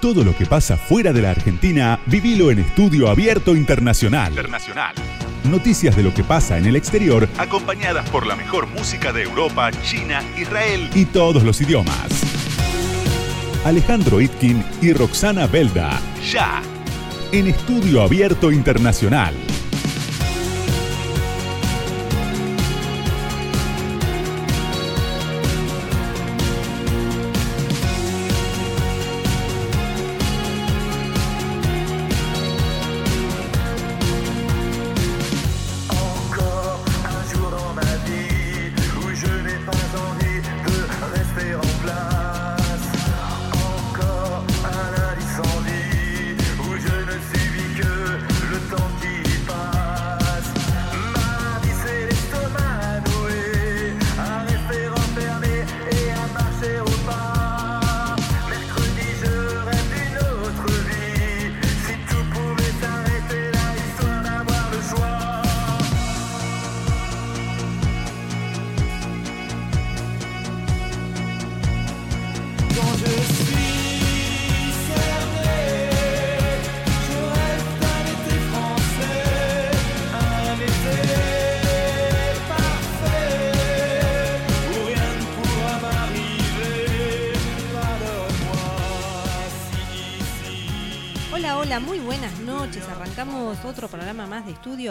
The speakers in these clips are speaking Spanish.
Todo lo que pasa fuera de la Argentina, vivilo en Estudio Abierto Internacional. Internacional. Noticias de lo que pasa en el exterior, acompañadas por la mejor música de Europa, China, Israel y todos los idiomas. Alejandro Itkin y Roxana Belda. Ya. En Estudio Abierto Internacional.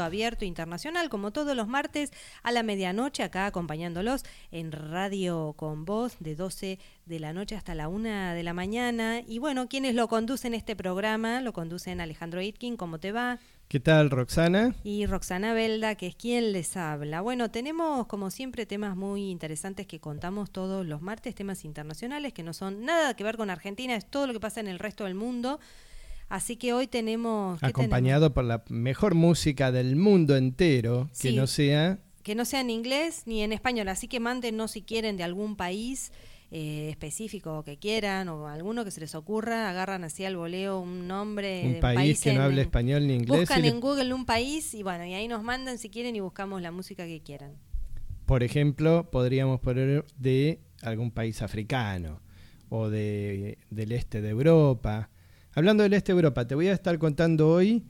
Abierto internacional, como todos los martes a la medianoche, acá acompañándolos en Radio con Voz de 12 de la noche hasta la 1 de la mañana. Y bueno, quienes lo conducen este programa, lo conducen Alejandro Itkin, ¿cómo te va? ¿Qué tal, Roxana? Y Roxana Belda, que es quien les habla. Bueno, tenemos como siempre temas muy interesantes que contamos todos los martes, temas internacionales que no son nada que ver con Argentina, es todo lo que pasa en el resto del mundo. Así que hoy tenemos... Acompañado por la mejor música del mundo entero, que no sea... Que no sea en inglés ni en español, así que mándenos si quieren de algún país eh, específico que quieran o alguno que se les ocurra, agarran así al voleo un nombre. Un país, que no hable español ni inglés. Buscan en Google un país y bueno, y ahí nos mandan si quieren y buscamos la música que quieran. Por ejemplo, podríamos poner de algún país africano o de, del este de Europa Hablando del este de Europa, te voy a estar contando hoy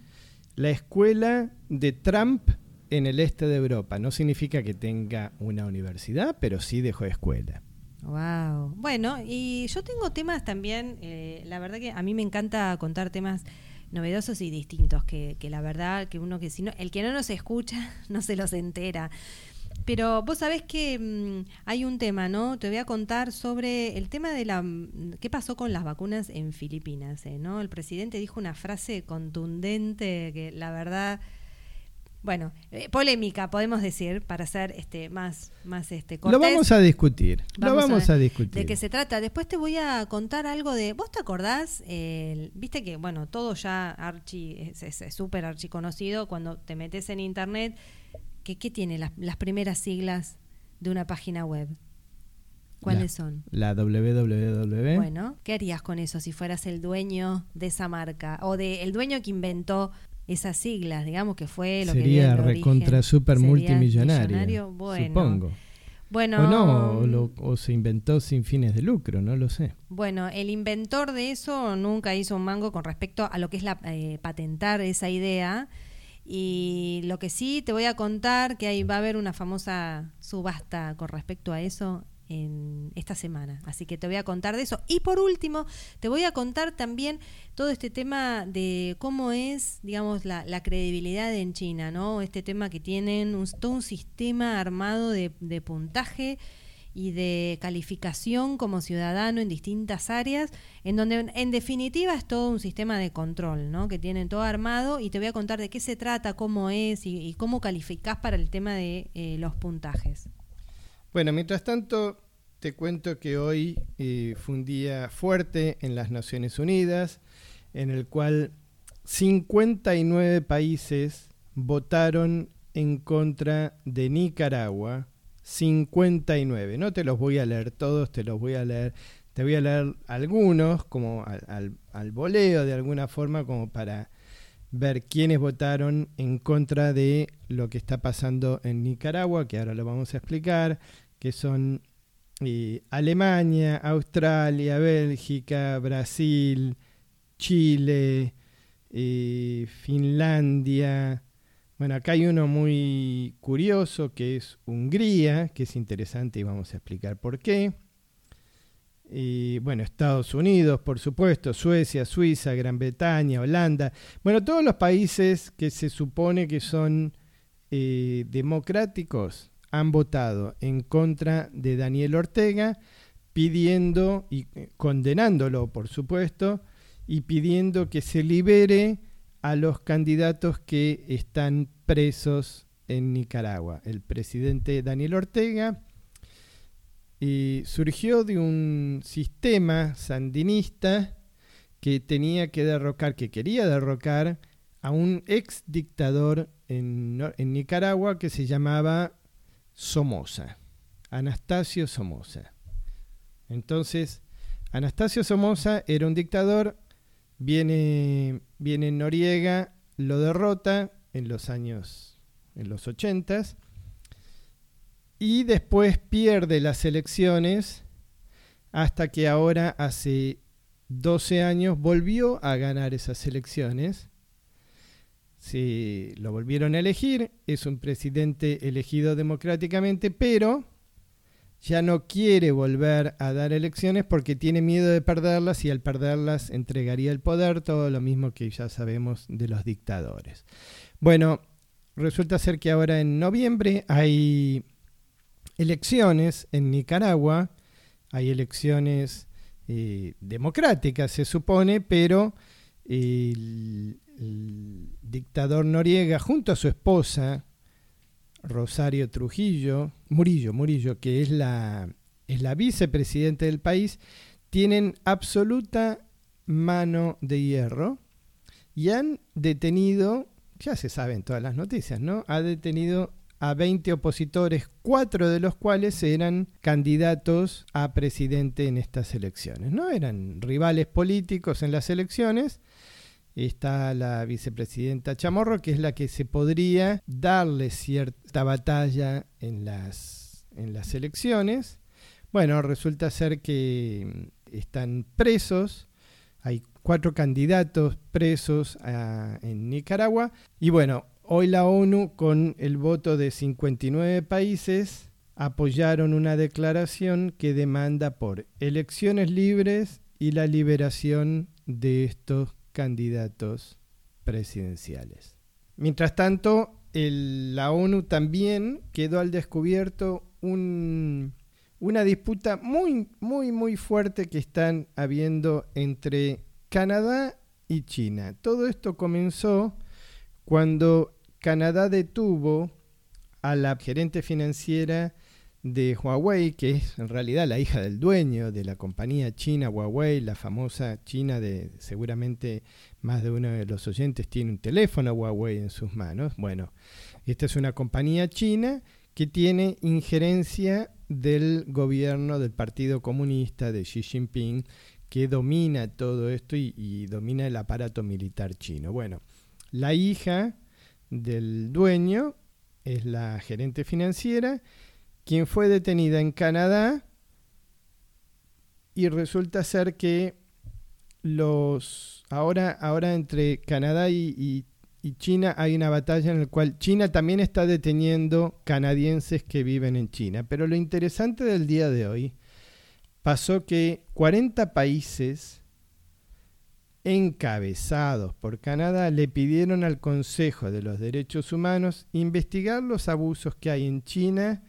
la escuela de Trump en el este de Europa. No significa que tenga una universidad, pero sí dejó escuela. Wow. Bueno, y yo tengo temas también, eh, la verdad que a mí me encanta contar temas novedosos y distintos, que, que la verdad que uno que si no, el que no nos escucha no se los entera. Pero vos sabés que mm, hay un tema, ¿no? Te voy a contar sobre el tema de la mm, qué pasó con las vacunas en Filipinas, eh, ¿no? El presidente dijo una frase contundente que la verdad bueno, eh, polémica podemos decir para ser este más más este Lo vamos a discutir. lo vamos a, discutir. De qué se trata. Después te voy a contar algo de ¿Vos te acordás? Viste que bueno, todo ya archi es súper archi conocido cuando te metes en internet ¿Qué, tiene las, primeras siglas de una página web? ¿Cuáles son? La www. Bueno, ¿qué harías con eso si fueras el dueño de esa marca? O de el dueño que inventó esas siglas, digamos que fue lo Sería que recontra super multimillonario. Bueno, supongo. Bueno, o no, o, se inventó sin fines de lucro, no lo sé. Bueno, el inventor de eso nunca hizo un mango con respecto a lo que es la eh, patentar esa idea y lo que sí te voy a contar que ahí va a haber una famosa subasta con respecto a eso en esta semana. Así que te voy a contar de eso. Y por último, te voy a contar también todo este tema de cómo es, digamos, la, credibilidad en China, ¿no? Este tema que tienen un, todo un sistema armado de, de puntaje y de calificación como ciudadano en distintas áreas, en donde en definitiva es todo un sistema de control, ¿no? Que tienen todo armado y te voy a contar de qué se trata, cómo es y, cómo calificás para el tema de eh, los puntajes. Bueno, mientras tanto, te cuento que hoy eh, fue un día fuerte en las Naciones Unidas, en el cual 59 países votaron en contra de Nicaragua 59. No te los voy a leer todos, te los voy a leer, te voy a leer algunos como al, al, voleo de alguna forma como para ver quiénes votaron en contra de lo que está pasando en Nicaragua, que ahora lo vamos a explicar, que son eh, Alemania, Australia, Bélgica, Brasil, Chile, eh, Finlandia. Bueno, acá hay uno muy curioso que es Hungría, que es interesante y vamos a explicar por qué. Bueno, Estados Unidos, por supuesto, Suecia, Suiza, Gran Bretaña, Holanda. Bueno, todos los países que se supone que son eh, democráticos han votado en contra de Daniel Ortega, pidiendo y eh, condenándolo, por supuesto, y pidiendo que se libere a los candidatos que están presos en Nicaragua. El presidente Daniel Ortega y surgió de un sistema sandinista que tenía que derrocar, que quería derrocar a un ex dictador en, Nicaragua que se llamaba Somoza, Anastasio Somoza. Entonces, Anastasio Somoza era un dictador, viene, viene Noriega, lo derrota en los años, en los ochentas, y después pierde las elecciones hasta que ahora hace 12 años volvió a ganar esas elecciones. Se lo volvieron a elegir, es un presidente elegido democráticamente, pero ya no quiere volver a dar elecciones porque tiene miedo de perderlas y al perderlas entregaría el poder, todo lo mismo que ya sabemos de los dictadores. Bueno, resulta ser que ahora en noviembre hay elecciones en Nicaragua, hay elecciones eh, democráticas, se supone, pero el, dictador Noriega, junto a su esposa, Rosario Trujillo, Murillo, Murillo, que es la, es la vicepresidenta del país, tienen absoluta mano de hierro y han detenido, ya se saben todas las noticias, ¿no? Ha detenido a 20 opositores, cuatro de los cuales eran candidatos a presidente en estas elecciones. ¿no? Eran rivales políticos en las elecciones. Está la vicepresidenta Chamorro, que es la que se podría darle cierta batalla en las, en las elecciones. Bueno, resulta ser que están presos. Hay cuatro candidatos presos ah, en Nicaragua. Y bueno, Hoy la ONU, con el voto de 59 países, apoyaron una declaración que demanda por elecciones libres y la liberación de estos candidatos presidenciales. Mientras tanto, la ONU también quedó al descubierto una disputa muy, muy, muy fuerte que están habiendo entre Canadá y China. Todo esto comenzó cuando Canadá detuvo a la gerente financiera de Huawei, que es en realidad la hija del dueño de la compañía china Huawei, la famosa china de seguramente más de uno de los oyentes tiene un teléfono Huawei en sus manos. Bueno, esta es una compañía china que tiene injerencia del gobierno del Partido Comunista de Xi Jinping, que domina todo esto y, y domina el aparato militar chino. Bueno, la hija del dueño, es la gerente financiera, quien fue detenida en Canadá y resulta ser que los ahora, ahora entre Canadá y, y China hay una batalla en la cual China también está deteniendo canadienses que viven en China. Pero lo interesante del día de hoy pasó que 40 países encabezados por Canadá, le pidieron al Consejo de los Derechos Humanos investigar los abusos que hay en China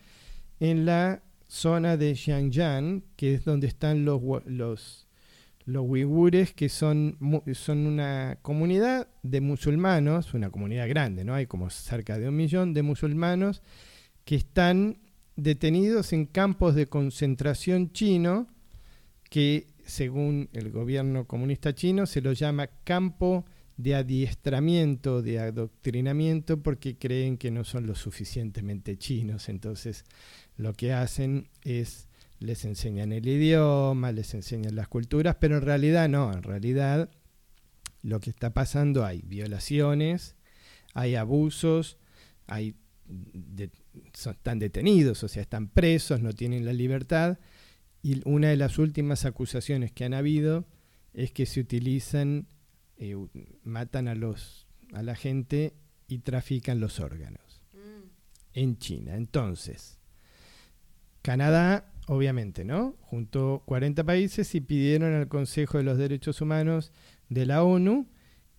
en la zona de Xinjiang, que es donde están los, los, los uigures, que son, son una comunidad de musulmanos, una comunidad grande, ¿no? Hay como cerca de un millón de musulmanos que están detenidos en campos de concentración chino que según el gobierno comunista chino, se lo llama campo de adiestramiento, de adoctrinamiento, porque creen que no son lo suficientemente chinos. Entonces lo que hacen es les enseñan el idioma, les enseñan las culturas, pero en realidad no, en realidad lo que está pasando hay violaciones, hay abusos, hay están detenidos, o sea, están presos, no tienen la libertad y una de las últimas acusaciones que han habido es que se utilizan eh, matan a, los, a la gente y trafican los órganos mm. en China. Entonces, Canadá, obviamente, ¿no? Junto 40 países y pidieron al Consejo de los Derechos Humanos de la ONU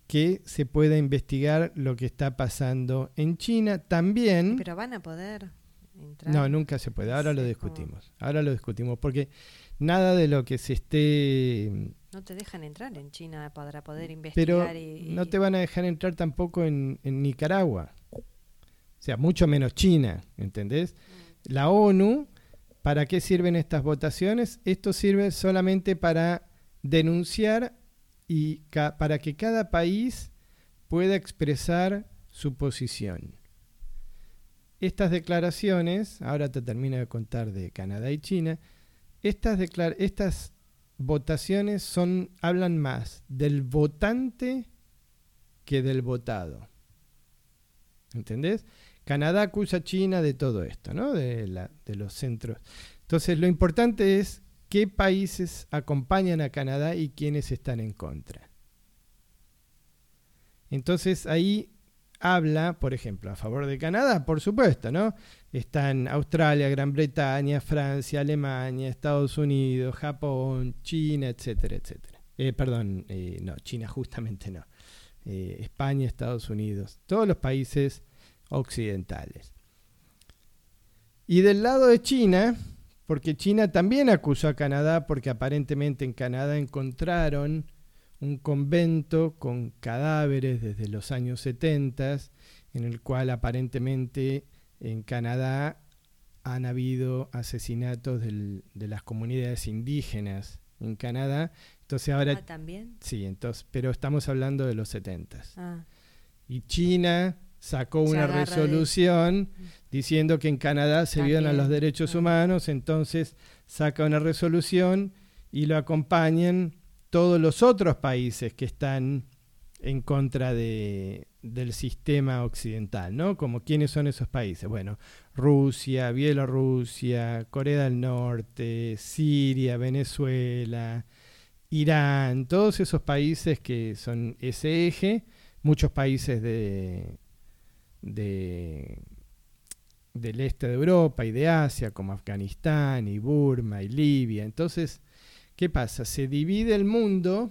que se pueda investigar lo que está pasando en China. También... Pero van a poder entrar. No, nunca se puede. Ahora lo discutimos. Ahora lo discutimos porque nada de lo que se esté... No te dejan entrar en China para poder investigar. Pero no te van a dejar entrar tampoco en, Nicaragua. O sea, mucho menos China, ¿entendés? Mm. La ONU, ¿para qué sirven estas votaciones? Esto sirve solamente para denunciar y para que cada país pueda expresar su posición. Estas declaraciones, ahora te termino de contar de Canadá y China, estas, estas votaciones son, hablan más del votante que del votado. ¿Entendés? Canadá acusa a China de todo esto, ¿no? De, los centros. Entonces, lo importante es qué países acompañan a Canadá y quiénes están en contra. Entonces, ahí habla, por ejemplo, a favor de Canadá, por supuesto, ¿no? Están Australia, Gran Bretaña, Francia, Alemania, Estados Unidos, Japón, China, etcétera, etcétera. Eh, perdón, eh, no, China justamente no. Eh, España, Estados Unidos, todos los países occidentales. Y del lado de China, porque China también acusó a Canadá porque aparentemente en Canadá encontraron un convento con cadáveres desde los años 70, en el cual aparentemente en Canadá han habido asesinatos de las comunidades indígenas en Canadá. Entonces ahora... Ah, ¿También? Sí, entonces, pero estamos hablando de los 70. Ah. Y China sacó una resolución mm. diciendo que en Canadá se violan los derechos ah. humanos, entonces saca una resolución y lo acompañan todos los otros países que están en contra de, del sistema occidental, ¿no? Como quiénes son esos países. Bueno, Rusia, Bielorrusia, Corea del Norte, Siria, Venezuela, Irán, todos esos países que son ese eje, muchos países de, de del este de Europa y de Asia, como Afganistán y Burma y Libia. Entonces, ¿Qué pasa? Se divide el mundo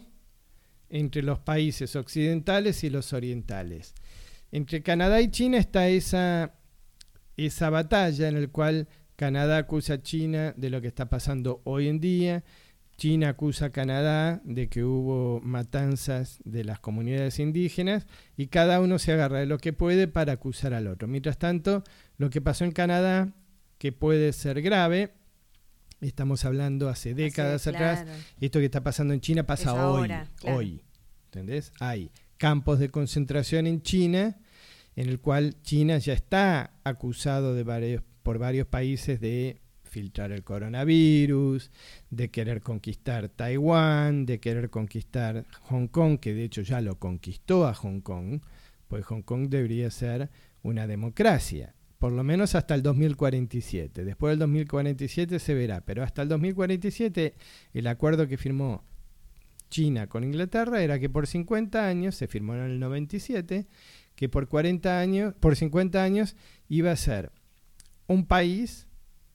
entre los países occidentales y los orientales. Entre Canadá y China está esa, esa batalla en la cual Canadá acusa a China de lo que está pasando hoy en día, China acusa a Canadá de que hubo matanzas de las comunidades indígenas y cada uno se agarra de lo que puede para acusar al otro. Mientras tanto, lo que pasó en Canadá, que puede ser grave, Estamos hablando hace décadas atrás. Esto que está pasando en China pasa hoy. Hoy. ¿Entendés? Hay campos de concentración en China, en el cual China ya está acusado de varios, por varios países de filtrar el coronavirus, de querer conquistar Taiwán, de querer conquistar Hong Kong, que de hecho ya lo conquistó a Hong Kong, pues Hong Kong debería ser una democracia por lo menos hasta el 2047. Después del 2047 se verá, pero hasta el 2047 el acuerdo que firmó China con Inglaterra era que por 50 años, se firmó en el 97, que por 40 años, por 50 años iba a ser un país,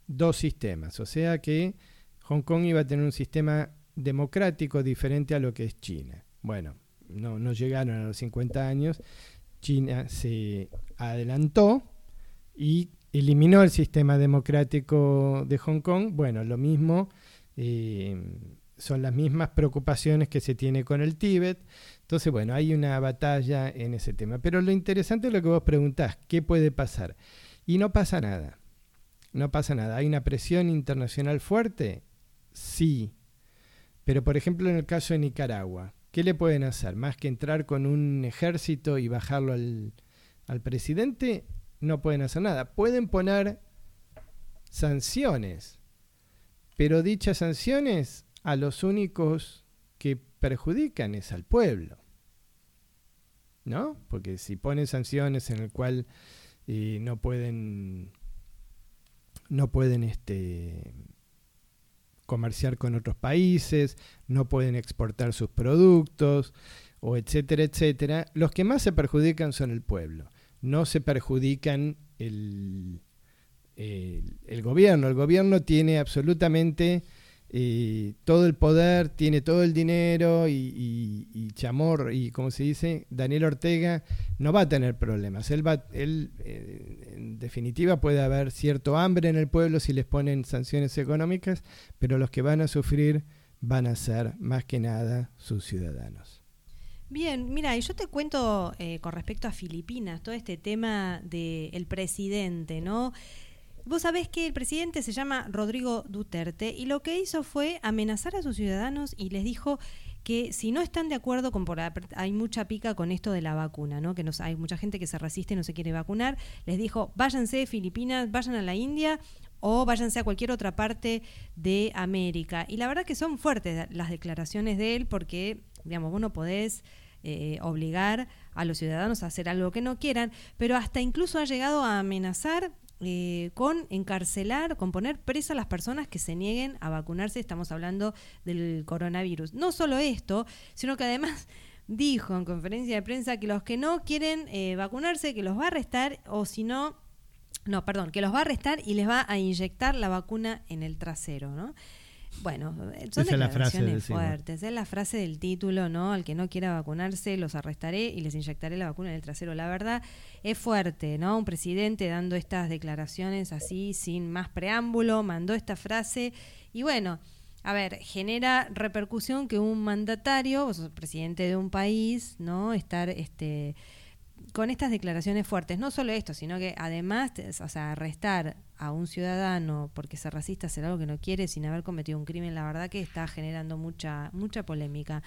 dos sistemas, o sea que Hong Kong iba a tener un sistema democrático diferente a lo que es China. Bueno, no, no llegaron a los 50 años, China se adelantó y eliminó el sistema democrático de Hong Kong. Bueno, lo mismo, eh, son las mismas preocupaciones que se tiene con el Tíbet. Entonces, bueno, hay una batalla en ese tema. Pero lo interesante es lo que vos preguntás, ¿qué puede pasar? Y no pasa nada. No pasa nada. ¿Hay una presión internacional fuerte? Sí. Pero, por ejemplo, en el caso de Nicaragua, ¿qué le pueden hacer? Más que entrar con un ejército y bajarlo al, al presidente, no pueden hacer nada. Pueden poner sanciones, pero dichas sanciones a los únicos que perjudican es al pueblo. ¿No? Porque si ponen sanciones en el cual eh, no pueden no pueden este comerciar con otros países, no pueden exportar sus productos, o etcétera, etcétera, los que más se perjudican son el pueblo. No se perjudican el, el, gobierno. El gobierno tiene absolutamente eh, todo el poder, tiene todo el dinero y, Chamor, y como se dice, Daniel Ortega no va a tener problemas. Él, va, él eh, en definitiva puede haber cierto hambre en el pueblo si les ponen sanciones económicas, pero los que van a sufrir van a ser más que nada sus ciudadanos. Bien, mira, y yo te cuento eh, con respecto a Filipinas, todo este tema del presidente, ¿no? Vos sabés que el presidente se llama Rodrigo Duterte y lo que hizo fue amenazar a sus ciudadanos y les dijo que si no están de acuerdo con por, hay mucha pica con esto de la vacuna, ¿no? Que nos, hay mucha gente que se resiste y no se quiere vacunar, les dijo, "Váyanse de Filipinas, vayan a la India o váyanse a cualquier otra parte de América." Y la verdad que son fuertes las declaraciones de él porque digamos, vos no podés eh, obligar a los ciudadanos a hacer algo que no quieran, pero hasta incluso ha llegado a amenazar eh, con encarcelar, con poner presa a las personas que se nieguen a vacunarse. Estamos hablando del coronavirus. No solo esto, sino que además dijo en conferencia de prensa que los que no quieren eh, vacunarse, que los va a arrestar o si no, no, perdón, que los va a arrestar y les va a inyectar la vacuna en el trasero, ¿no? Bueno, son declaraciones fuertes. Es la frase del título, ¿no? Al que no quiera vacunarse, los arrestaré y les inyectaré la vacuna en el trasero. La verdad es fuerte, ¿no? Un presidente dando estas declaraciones así, sin más preámbulo, mandó esta frase y bueno. A ver, genera repercusión que un mandatario, o presidente de un país, ¿no? Estar este, con estas declaraciones fuertes, no solo esto, sino que además, o sea, arrestar a un ciudadano porque es racista, hacer algo que no quiere sin haber cometido un crimen, la verdad que está generando mucha, mucha polémica.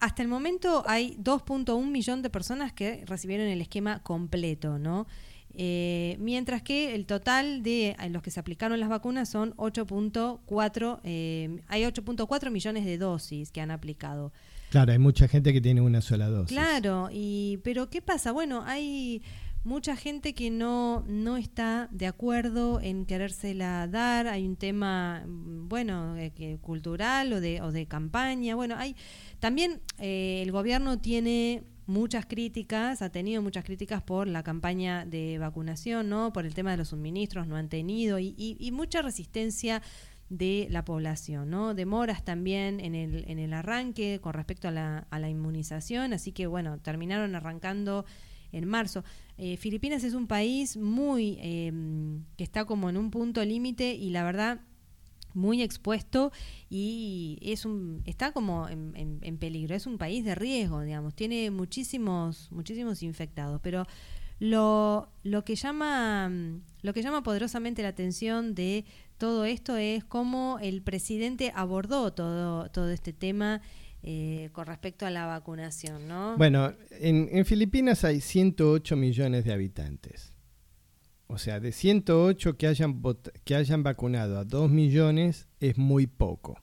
Hasta el momento hay 2.1 millón de personas que recibieron el esquema completo, ¿no? Eh, mientras que el total de los que se aplicaron las vacunas son 8.4, eh, hay 8.4 millones de dosis que han aplicado. Claro, hay mucha gente que tiene una sola dosis. Claro, y pero ¿qué pasa? Bueno, hay mucha gente que no, no está de acuerdo en querérsela dar, hay un tema, mm, bueno, eh, cultural o de, o de campaña, bueno, hay también eh, el gobierno tiene muchas críticas, ha tenido muchas críticas por la campaña de vacunación, ¿no? Por el tema de los suministros, no han tenido, y, y, mucha resistencia de la población, ¿no? Demoras también en el, en el arranque con respecto a la, a la inmunización, así que bueno, terminaron arrancando en marzo. Eh, Filipinas es un país muy em, que está como en un punto límite y la verdad muy expuesto y es un está como en, peligro es un país de riesgo digamos tiene muchísimos muchísimos infectados pero lo, lo que llama lo que llama poderosamente la atención de todo esto es cómo el presidente abordó todo todo este tema eh, con respecto a la vacunación, ¿no? Bueno, en, Filipinas hay 108 millones de habitantes. O sea, de 108 que hayan, que hayan vacunado a 2 millones es muy poco.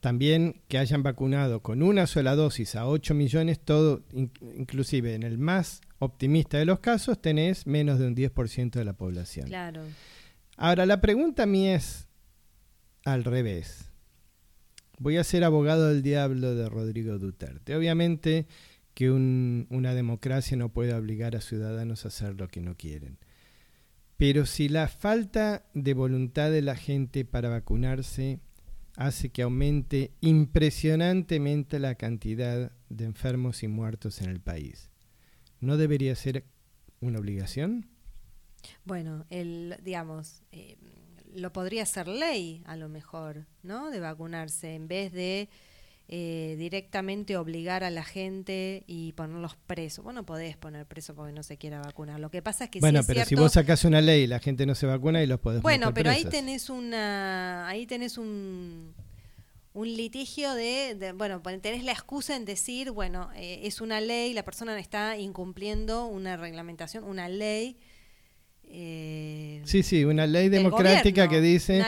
También que hayan vacunado con una sola dosis a 8 millones, todo, inclusive en el más optimista de los casos, tenés menos de un 10% de la población. Claro. Ahora, la pregunta mía es al revés. Voy a ser abogado del diablo de Rodrigo Duterte. Obviamente que una democracia no puede obligar a ciudadanos a hacer lo que no quieren. Pero si la falta de voluntad de la gente para vacunarse hace que aumente impresionantemente la cantidad de enfermos y muertos en el país, ¿no debería ser una obligación? Bueno, el, digamos, eh, lo podría ser ley, a lo mejor, ¿no? De vacunarse, en vez de eh, directamente obligar a la gente y ponerlos presos. Vos no podés poner preso porque no se quiera vacunar. Lo que pasa es que bueno, pero si vos sacás una ley y la gente no se vacuna y los podés Bueno, pero ahí tenés una, ahí tenés un un litigio de, bueno, tenés la excusa en decir, bueno, eh, es una ley, la persona está incumpliendo una reglamentación, una ley Eh, sí, sí, una ley democrática que dice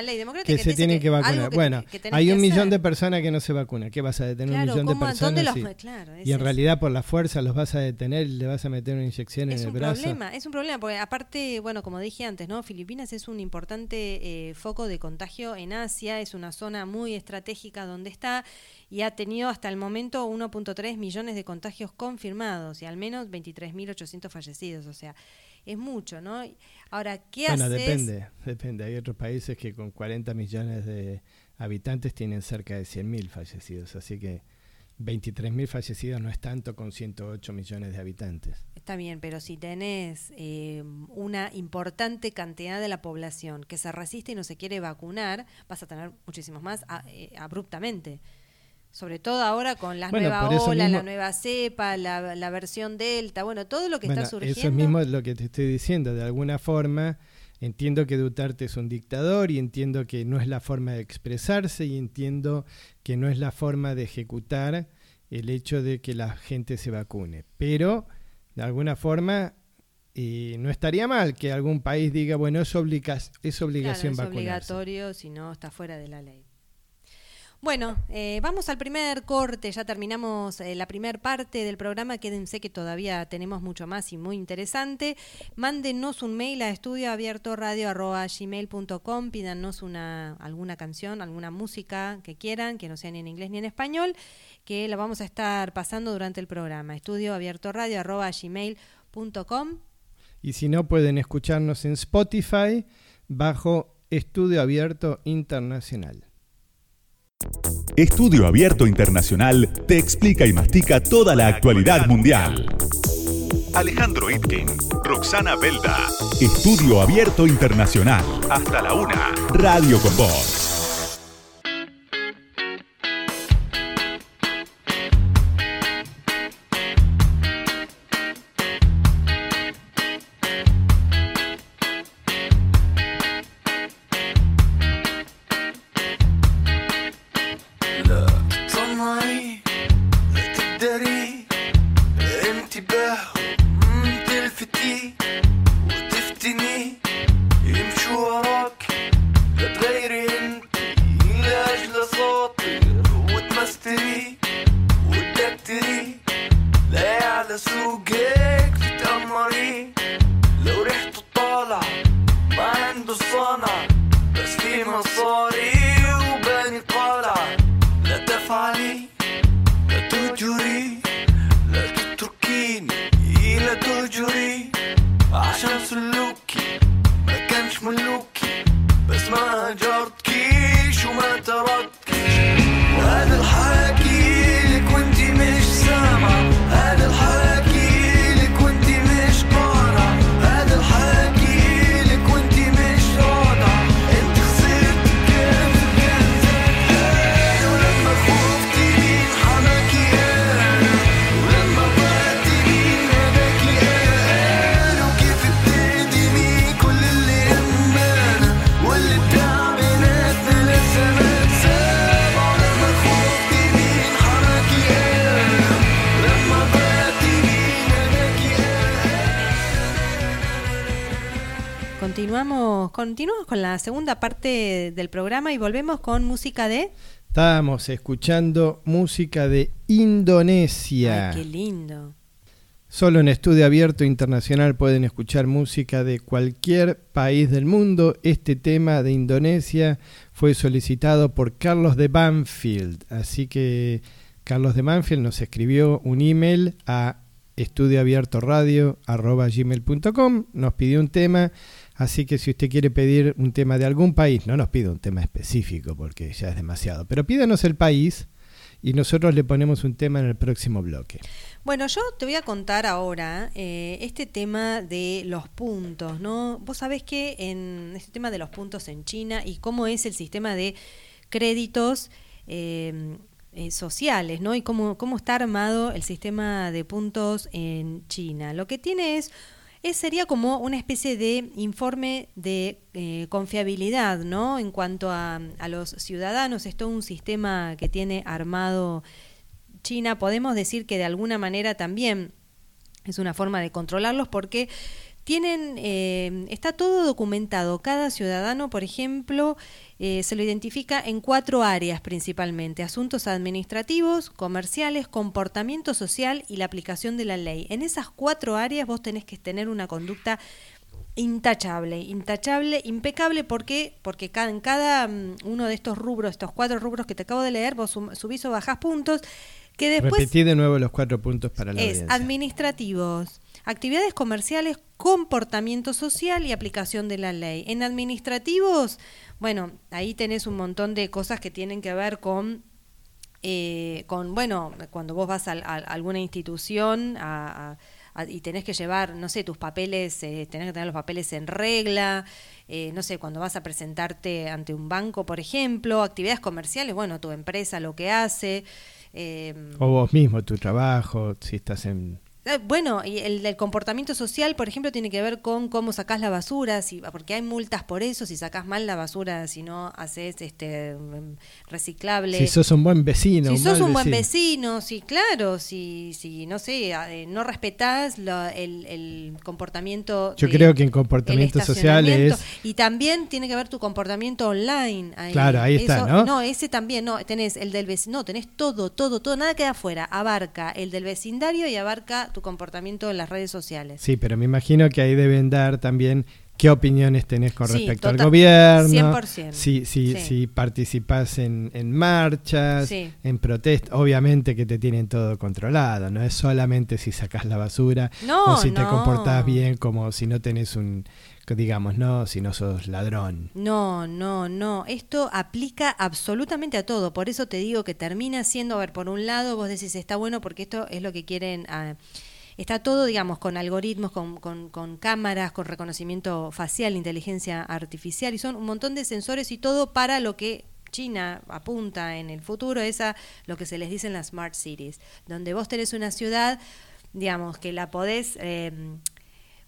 que, se tienen que, vacunar. bueno, hay un millón de personas que no se vacunan. ¿Qué vas a detener un millón de personas? y en realidad por la fuerza los vas a detener y le vas a meter una inyección en el brazo. Problema, es un problema, porque aparte, bueno, como dije antes, ¿no? Filipinas es un importante eh, foco de contagio en Asia, es una zona muy estratégica donde está y ha tenido hasta el momento 1.3 millones de contagios confirmados y al menos 23.800 fallecidos. O sea, es mucho, ¿no? Ahora, ¿qué bueno, depende, depende. Hay otros países que con 40 millones de habitantes tienen cerca de 100.000 fallecidos, así que 23.000 fallecidos no es tanto con 108 millones de habitantes. Está bien, pero si tenés eh, una importante cantidad de la población que se resiste y no se quiere vacunar, vas a tener muchísimos más eh, abruptamente sobre todo ahora con la nueva ola, la nueva cepa, la, versión delta, bueno, todo lo que está surgiendo. Eso mismo es lo que te estoy diciendo, de alguna forma entiendo que Duterte es un dictador y entiendo que no es la forma de expresarse y entiendo que no es la forma de ejecutar el hecho de que la gente se vacune, pero de alguna forma y no estaría mal que algún país diga, bueno, es, obliga es obligación claro, es obligatorio si no está fuera de la ley. Bueno, eh, vamos al primer corte, ya terminamos eh, la primera parte del programa, quédense que todavía tenemos mucho más y muy interesante. Mándenos un mail a estudioabiertoradio.gmail.com, pídanos una, alguna canción, alguna música que quieran, que no sea ni en inglés ni en español, que la vamos a estar pasando durante el programa. estudioabiertoradio.gmail.com Y si no, pueden escucharnos en Spotify bajo Estudio Abierto Internacional. Estudio Abierto Internacional te explica y mastica toda la actualidad mundial. Alejandro Itkin, Roxana Belda. Estudio Abierto Internacional. Hasta la una. Radio con Voz. body. Continuamos con la segunda parte del programa y volvemos con música de... Estábamos escuchando música de Indonesia. Ay, qué lindo. Solo en Estudio Abierto Internacional pueden escuchar música de cualquier país del mundo. Este tema de Indonesia fue solicitado por Carlos de Banfield. Así que Carlos de Banfield nos escribió un email a estudioabiertoradio.gmail.com, nos pidió un tema Así que si usted quiere pedir un tema de algún país, no nos pida un tema específico porque ya es demasiado, pero pídanos el país y nosotros le ponemos un tema en el próximo bloque. Bueno, yo te voy a contar ahora eh, este tema de los puntos, ¿no? Vos sabés que en este tema de los puntos en China y cómo es el sistema de créditos eh, eh, sociales, ¿no? Y cómo, cómo está armado el sistema de puntos en China. Lo que tiene es es, sería como una especie de informe de eh, confiabilidad, ¿no? En cuanto a, a, los ciudadanos, es todo un sistema que tiene armado China. Podemos decir que de alguna manera también es una forma de controlarlos porque tienen, eh, está todo documentado. Cada ciudadano, por ejemplo, eh, se lo identifica en cuatro áreas principalmente, asuntos administrativos, comerciales, comportamiento social y la aplicación de la ley. En esas cuatro áreas vos tenés que tener una conducta intachable, intachable, impecable, ¿por qué? Porque cada, en cada mm, uno de estos rubros, estos cuatro rubros que te acabo de leer, vos subís o bajás puntos, que después... Repetí de nuevo los cuatro puntos para la Es administrativos, actividades comerciales, comportamiento social y aplicación de la ley. En administrativos, bueno, ahí tenés un montón de cosas que tienen que ver con eh, con, bueno, cuando vos vas a, alguna institución a, y tenés que llevar, no sé, tus papeles, eh, tenés que tener los papeles en regla, eh, no sé, cuando vas a presentarte ante un banco, por ejemplo, actividades comerciales, bueno, tu empresa lo que hace. o vos mismo, tu trabajo, si estás en eh, bueno, y el del comportamiento social, por ejemplo, tiene que ver con cómo sacás la basura, si, porque hay multas por eso, si sacás mal la basura, si no haces este mm, reciclable. Si sos un buen vecino. Si sos un buen vecino, sí, claro, si, si no sé, eh, no respetás el, comportamiento. Yo creo que en comportamiento social es... Y también tiene que ver tu comportamiento online. Claro, ahí está, ¿no? No, ese también, no, tenés el del vecino, no, tenés todo, todo, todo, nada queda afuera, abarca el del vecindario y abarca comportamiento en las redes sociales. Sí, pero me imagino que ahí deben dar también qué opiniones tenés con respecto al gobierno, 100%. Si, si, si participás en, en marchas, en protestas, obviamente que te tienen todo controlado, no es solamente si sacás la basura o si te comportás bien como si no tenés un digamos, no, si no sos ladrón. No, no, no. Esto aplica absolutamente a todo. Por eso te digo que termina siendo, a ver, por un lado vos decís está bueno porque esto es lo que quieren. Ah, Está todo, digamos, con algoritmos, con, con, cámaras, con reconocimiento facial, inteligencia artificial, y son un montón de sensores y todo para lo que China apunta en el futuro, es a lo que se les dice en las smart cities, donde vos tenés una ciudad, digamos, que la podés... Eh,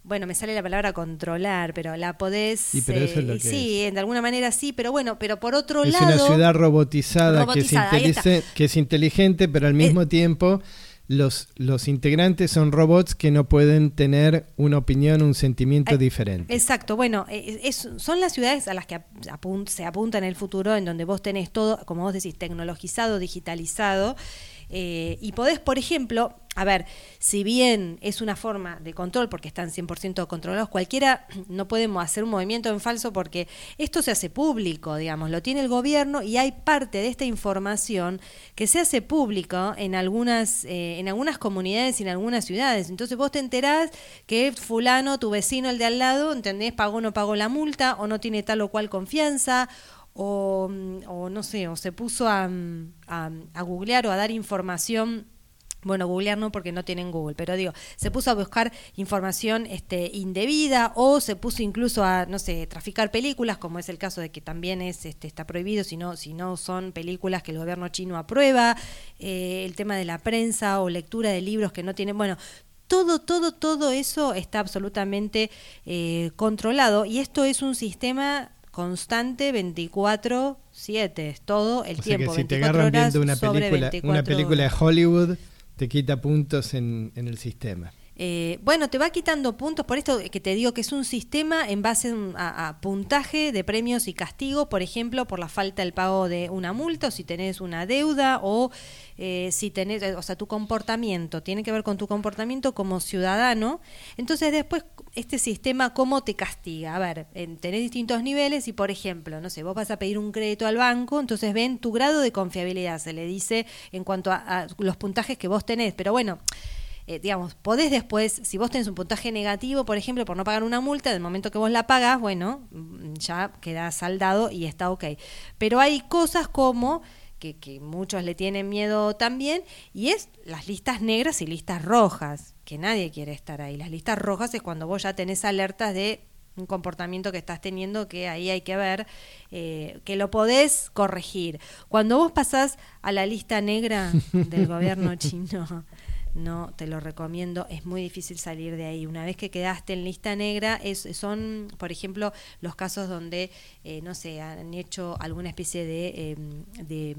bueno, me sale la palabra controlar, pero la podés. Sí, pero eso es lo eh, que sí, de alguna manera sí, pero bueno, pero por otro lado. Es una ciudad robotizada, que, es que, es inteligente, pero al mismo tiempo los, los integrantes son robots que no pueden tener una opinión, un sentimiento eh, diferente. Exacto, bueno, eh, es, son las ciudades a las que se apunta en el futuro, en donde vos tenés todo, como vos decís, tecnologizado, digitalizado, eh, y podés, por ejemplo, a ver, si bien es una forma de control porque están 100% controlados, cualquiera no podemos hacer un movimiento en falso porque esto se hace público, digamos, lo tiene el gobierno y hay parte de esta información que se hace público en algunas, eh, en algunas comunidades y en algunas ciudades. Entonces vos te enterás que fulano, tu vecino, el de al lado, ¿entendés? Pagó o no pagó la multa o no tiene tal o cual confianza o, no sé, o se puso a, a, a googlear o a dar información bueno, googlear no porque no tienen Google, pero digo, se puso a buscar información este, indebida o se puso incluso a, no sé, traficar películas, como es el caso de que también es, este, está prohibido si no, si no son películas que el gobierno chino aprueba, eh, el tema de la prensa o lectura de libros que no tienen, bueno, todo, todo, todo eso está absolutamente eh, controlado y esto es un sistema constante 24/7, todo el tiempo. si te agarran viendo una película, una película de Hollywood te quita puntos en, en el sistema. Eh, bueno, te va quitando puntos, por esto que te digo que es un sistema en base a, puntaje de premios y castigos, por ejemplo, por la falta del pago de una multa, o si tenés una deuda, o eh, si tenés, o sea, tu comportamiento, tiene que ver con tu comportamiento como ciudadano. Entonces después, este sistema, ¿cómo te castiga? A ver, tenés distintos niveles y, por ejemplo, no sé, vos vas a pedir un crédito al banco, entonces ven tu grado de confiabilidad, se le dice en cuanto a los puntajes que vos tenés, pero bueno, eh, digamos, podés después, si vos tenés un puntaje negativo, por ejemplo, por no pagar una multa, del momento que vos la pagás, bueno, mm, ya queda saldado y está ok. Pero hay cosas como que, que, muchos le tienen miedo también, y es las listas negras y listas rojas, que nadie quiere estar ahí. Las listas rojas es cuando vos ya tenés alertas de un comportamiento que estás teniendo que ahí hay que ver, eh, que lo podés corregir. Cuando vos pasás a la lista negra del gobierno chino, no te lo recomiendo, es muy difícil salir de ahí. Una vez que quedaste en lista negra, es, son, por ejemplo, los casos donde, eh, no sé, han hecho alguna especie de, em, de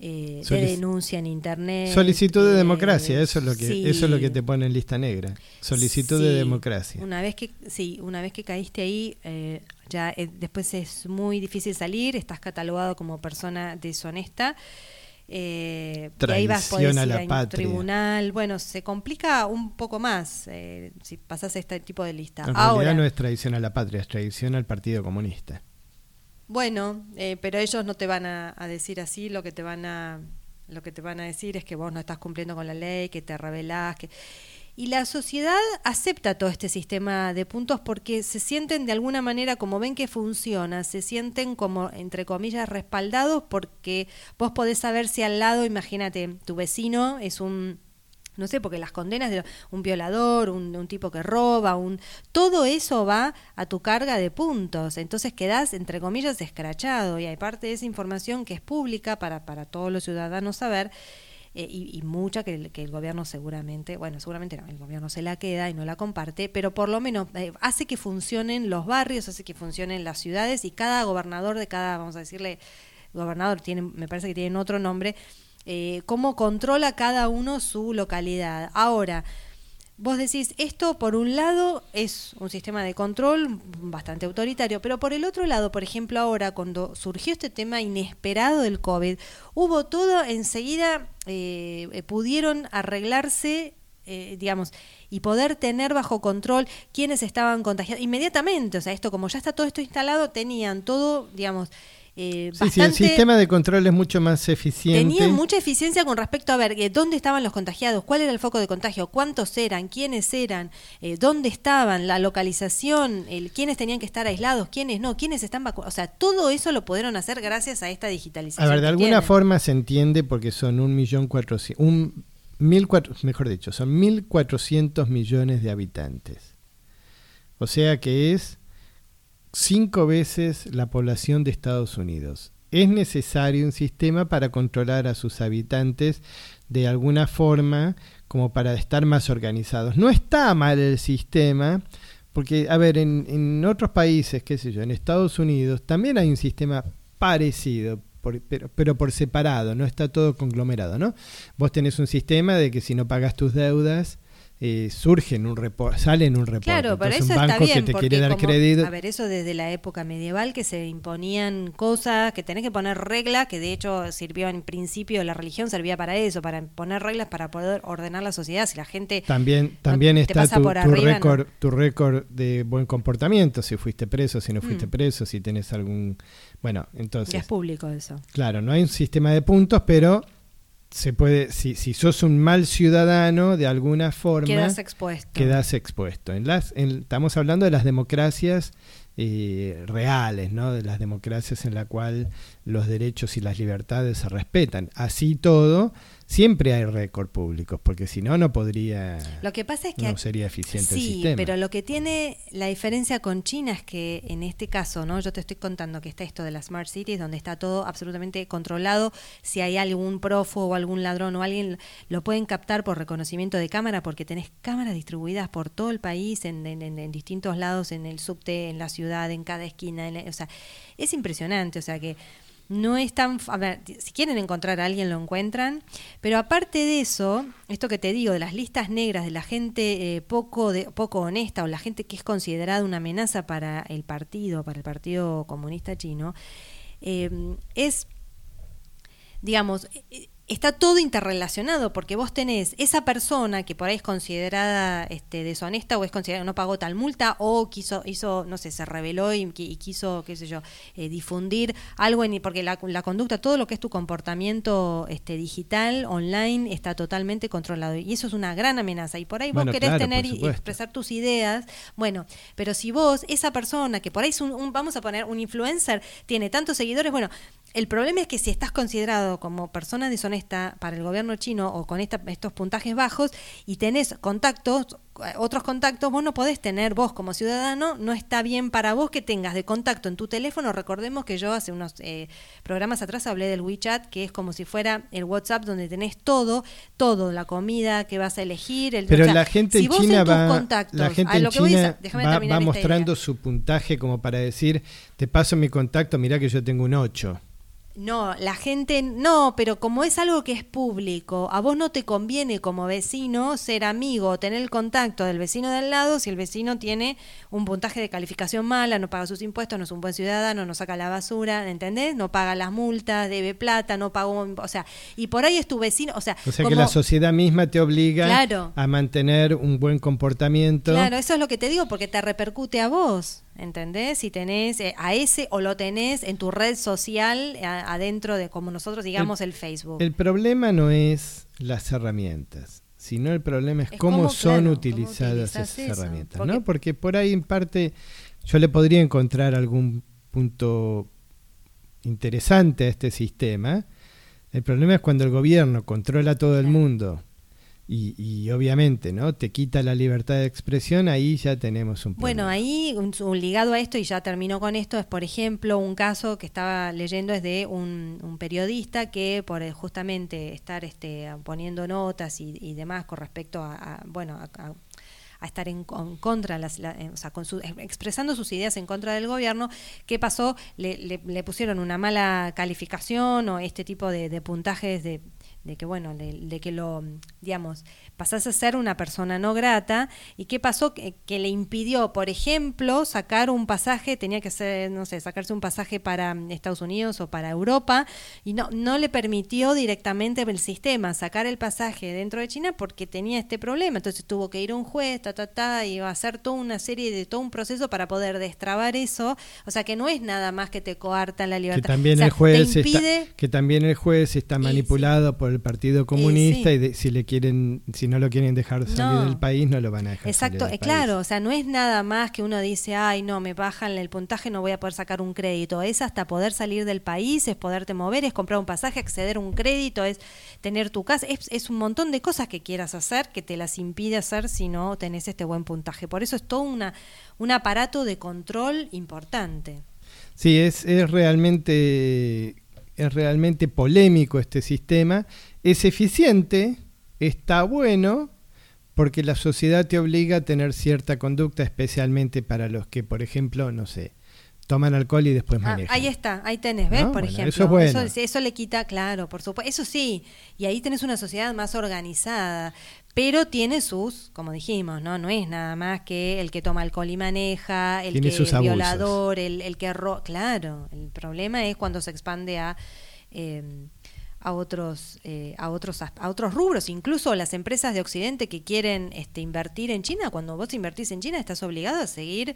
eh, de denuncia en internet. Solicitud de eh, democracia, eso es lo que eso es lo que te pone en lista negra. Solicitud de democracia. Una vez que sí, una vez que caíste ahí, eh, ya después es muy difícil salir. Estás catalogado como persona deshonesta. Eh, y ahí vas a ir a un tribunal. Bueno, se complica un poco más si pasas este tipo de lista. En Ahora, realidad no es traición a la patria, es traición al Partido Comunista. Bueno, eh, pero ellos no te van a, decir así, lo que te van a lo que te van a decir es que vos no estás cumpliendo con la ley, que te rebelás, que y la sociedad acepta todo este sistema de puntos porque se sienten de alguna manera, como ven que funciona, se sienten como, entre comillas, respaldados porque vos podés saber si al lado, imagínate, tu vecino es un no sé, porque las condenas de un violador, un, tipo que roba, un todo eso va a tu carga de puntos. Entonces quedás, entre comillas, escrachado. Y hay parte de esa información que es pública para, para todos los ciudadanos saber. Eh, y, mucha que el, que el, gobierno seguramente, bueno, seguramente no, el gobierno se la queda y no la comparte, pero por lo menos eh, hace que funcionen los barrios, hace que funcionen las ciudades y cada gobernador de cada, vamos a decirle, gobernador tiene, me parece que tienen otro nombre, eh, cómo controla cada uno su localidad. Ahora, vos decís, esto por un lado es un sistema de control bastante autoritario, pero por el otro lado, por ejemplo, ahora cuando surgió este tema inesperado del COVID, hubo todo enseguida, eh, eh, pudieron arreglarse digamos, y poder tener bajo control quiénes estaban contagiados inmediatamente. O sea, esto como ya está todo esto instalado, tenían todo, digamos, eh, sí, el sistema de control es mucho más eficiente. Tenían mucha eficiencia con respecto a ver eh, dónde estaban los contagiados, cuál era el foco de contagio, cuántos eran, quiénes eran, eh, dónde estaban, la localización, el, quiénes tenían que estar aislados, quiénes no, quiénes están vacunados. O sea, todo eso lo pudieron hacer gracias a esta digitalización. A ver, de alguna forma se entiende porque son un millón cuatrocientos, un mil cuatro, mejor dicho, son mil cuatrocientos millones de habitantes. O sea que es cinco veces la población de Estados Unidos. Es necesario un sistema para controlar a sus habitantes de alguna forma como para estar más organizados. No está mal el sistema, porque, a ver, en, otros países, qué sé yo, en Estados Unidos también hay un sistema parecido, pero, pero, por separado, no está todo conglomerado, ¿no? Vos tenés un sistema de que si no pagas tus deudas, eh, surge en un reporte, sale en un reporte. Claro, pero eso un banco está bien, que te quiere dar crédito. A ver, eso desde la época medieval que se imponían cosas, que tenés que poner reglas, que de hecho sirvió en principio, la religión servía para eso, para poner reglas para poder ordenar la sociedad. Si la gente. También, también está tu, récord, tu récord de buen comportamiento, si fuiste preso, si no fuiste mm. preso, si tenés algún. Bueno, entonces. Ya es público eso. Claro, no hay un sistema de puntos, pero se puede, si, si sos un mal ciudadano, de alguna forma... Quedas expuesto. Quedas expuesto. En las, estamos hablando de las democracias eh, reales, ¿no? de las democracias en la cual los derechos y las libertades se respetan. Así todo, siempre hay récord públicos, porque si no, no podría. Lo que pasa es que. No sería eficiente el sistema. pero lo que tiene la diferencia con China es que en este caso, ¿no? Yo te estoy contando que está esto de las Smart Cities, donde está todo absolutamente controlado. Si hay algún prófugo o algún ladrón o alguien, lo pueden captar por reconocimiento de cámara, porque tenés cámaras distribuidas por todo el país, en, en, distintos lados, en el subte, en la ciudad, en cada esquina. o sea, es impresionante. O sea que no es tan... A ver, si quieren encontrar a alguien lo encuentran, pero aparte de eso, esto que te digo, de las listas negras, de la gente eh, poco, de, poco honesta o la gente que es considerada una amenaza para el partido, para el Partido Comunista Chino, eh, es, digamos, eh, está todo interrelacionado, porque vos tenés esa persona que por ahí es considerada este, deshonesta o es considerada no pagó tal multa o quiso, hizo, no sé, se reveló y, quiso, qué sé yo, eh, difundir algo, en, porque la, conducta, todo lo que es tu comportamiento este, digital, online, está totalmente controlado. Y eso es una gran amenaza. Y por ahí vos querés tener y expresar tus ideas, bueno, pero si vos, esa persona que por ahí es un vamos a poner, un influencer, tiene tantos seguidores, bueno, el problema es que si estás considerado como persona deshonesta para el gobierno chino o con estos puntajes bajos y tenés contactos, eh, otros contactos, vos no podés tener, vos como ciudadano, no está bien para vos que tengas de contacto en tu teléfono. Recordemos que yo hace unos eh, programas atrás hablé del WeChat, que es como si fuera el WhatsApp donde tenés todo, todo, la comida que vas a elegir. El, Pero la gente en China va, la gente en China va, mostrando su puntaje como para decir, te paso mi contacto, mirá que yo tengo un 8. No, la gente no, pero como es algo que es público, a vos no te conviene como vecino ser amigo, tener el contacto del vecino de al lado si el vecino tiene un puntaje de calificación mala, no paga sus impuestos, no es un buen ciudadano, no saca la basura, ¿entendés? No paga las multas, debe plata, no pagó, o sea, y por ahí es tu vecino, o sea, o sea que la sociedad misma te obliga a mantener un buen comportamiento. Claro, eso es lo que te digo porque te repercute a vos. ¿Entendés? Si tenés eh, a ese o lo tenés en tu red social adentro de, como nosotros digamos, el, Facebook. El problema no es las herramientas, sino el problema es, cómo, son utilizadas esas herramientas, porque, ¿no? Porque por ahí en parte yo le podría encontrar algún punto interesante a este sistema. El problema es cuando el gobierno controla todo el mundo y, obviamente, ¿no? Te quita la libertad de expresión, ahí ya tenemos un problema. Bueno, ahí un, ligado a esto, y ya termino con esto, es por ejemplo un caso que estaba leyendo es de un, periodista que por justamente estar este, poniendo notas y, demás con respecto a, bueno, a, estar en, contra, las, eh, o sea, con su, expresando sus ideas en contra del gobierno, ¿qué pasó? Le, le, pusieron una mala calificación o este tipo de, de puntajes de de que bueno, de, que lo, digamos, pasase a ser una persona no grata. ¿Y qué pasó? Que, le impidió, por ejemplo, sacar un pasaje, tenía que ser, no sé, sacarse un pasaje para Estados Unidos o para Europa, y no, no le permitió directamente el sistema sacar el pasaje dentro de China porque tenía este problema. Entonces tuvo que ir a un juez, ta, ta, ta, y va a hacer toda una serie de todo un proceso para poder destrabar eso. O sea que no es nada más que te coarta la libertad. Que también el juez está, que también el juez está manipulado por el Partido Comunista y, si le quieren, si no lo quieren dejar salir del país, no lo van a dejar. Exacto, salir del claro, o sea, no es nada más que uno dice, ay, no, me bajan el puntaje, no voy a poder sacar un crédito. Es hasta poder salir del país, es poderte mover, es comprar un pasaje, acceder a un crédito, es tener tu casa, es, es un montón de cosas que quieras hacer que te las impide hacer si no tenés este buen puntaje. Por eso es todo una, un aparato de control importante. Sí, es, es realmente es realmente polémico este sistema, es eficiente, está bueno, porque la sociedad te obliga a tener cierta conducta, especialmente para los que, por ejemplo, no sé, toman alcohol y después ah, manejan. ahí está, ahí tenés, ¿ves? Por ejemplo. Eso, es bueno. eso, le quita, claro, por supuesto. Eso sí, y ahí tenés una sociedad más organizada, pero tiene sus, como dijimos, ¿no? No es nada más que el que toma alcohol y maneja, el que es violador, el, el que ro Claro, el problema es cuando se expande a. Eh, a otros eh, a otros a otros rubros. Incluso las empresas de occidente que quieren este, invertir en China cuando vos invertís en China estás obligado a seguir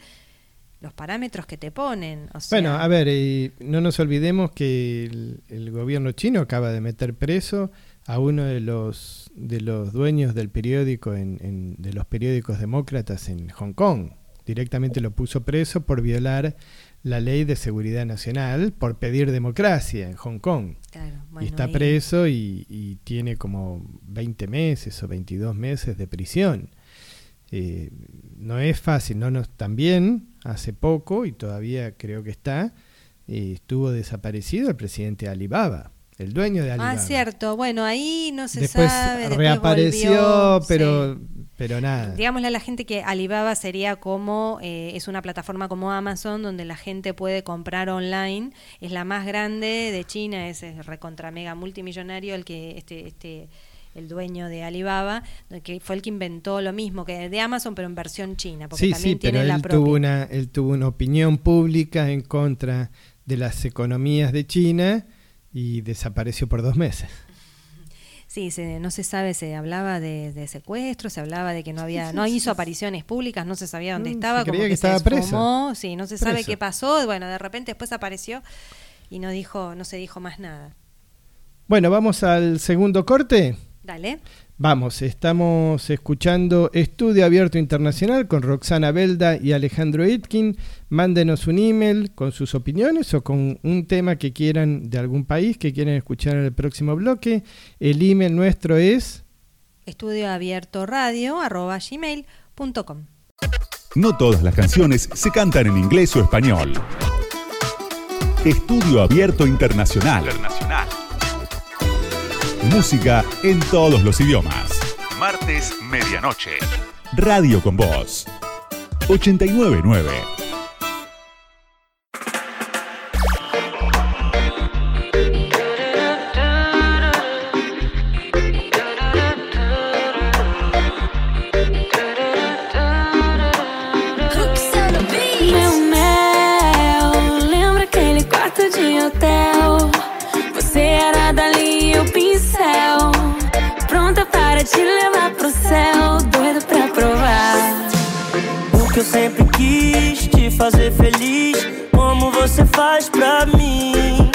los parámetros que te ponen bueno a ver no nos olvidemos que el, gobierno chino acaba de meter preso a uno de los de los dueños del periódico en, de los periódicos demócratas en Hong Kong. Directamente lo puso preso por violar la ley de seguridad nacional por pedir democracia en Hong Kong. y está preso y, tiene como 20 meses o 22 meses de prisión. Eh, no es fácil, no nos también hace poco y todavía creo que está eh, estuvo desaparecido el presidente Alibaba el dueño de ah, Alibaba. Ah, cierto. Bueno, ahí no se después sabe. Reapareció, pero pero nada. Digámosle a la gente que Alibaba sería como, eh, es una plataforma como Amazon donde la gente puede comprar online. Es la más grande de China, es, recontra mega multimillonario el que, este, este, el dueño de Alibaba, que fue el que inventó lo mismo que de Amazon, pero en versión china. Porque sí, también sí, tiene pero él, tuvo una, él tuvo una opinión pública en contra de las economías de China y desapareció por dos meses. Sí, no se sabe, se hablaba de, secuestro, se hablaba de que no había, no hizo apariciones públicas, no se sabía dónde mm, estaba, como que, estaba se sí, no se sabe qué pasó, bueno, de repente después apareció y no dijo, no se dijo más nada. Bueno, vamos al segundo corte. Dale. Vamos, estamos escuchando Estudio Abierto Internacional con Roxana Belda y Alejandro Itkin. Mándenos un email con sus opiniones o con un tema que quieran de algún país que quieran escuchar en el próximo bloque. El email nuestro es estudioabiertoradio.com. No todas las canciones se cantan en inglés o español. Estudio Abierto Internacional. Internacional Música en todos los idiomas. Martes, medianoche. Radio con Voz. 899. Te levar pro céu, doido pra provar. O que eu sempre quis, te fazer feliz, como você faz pra mim.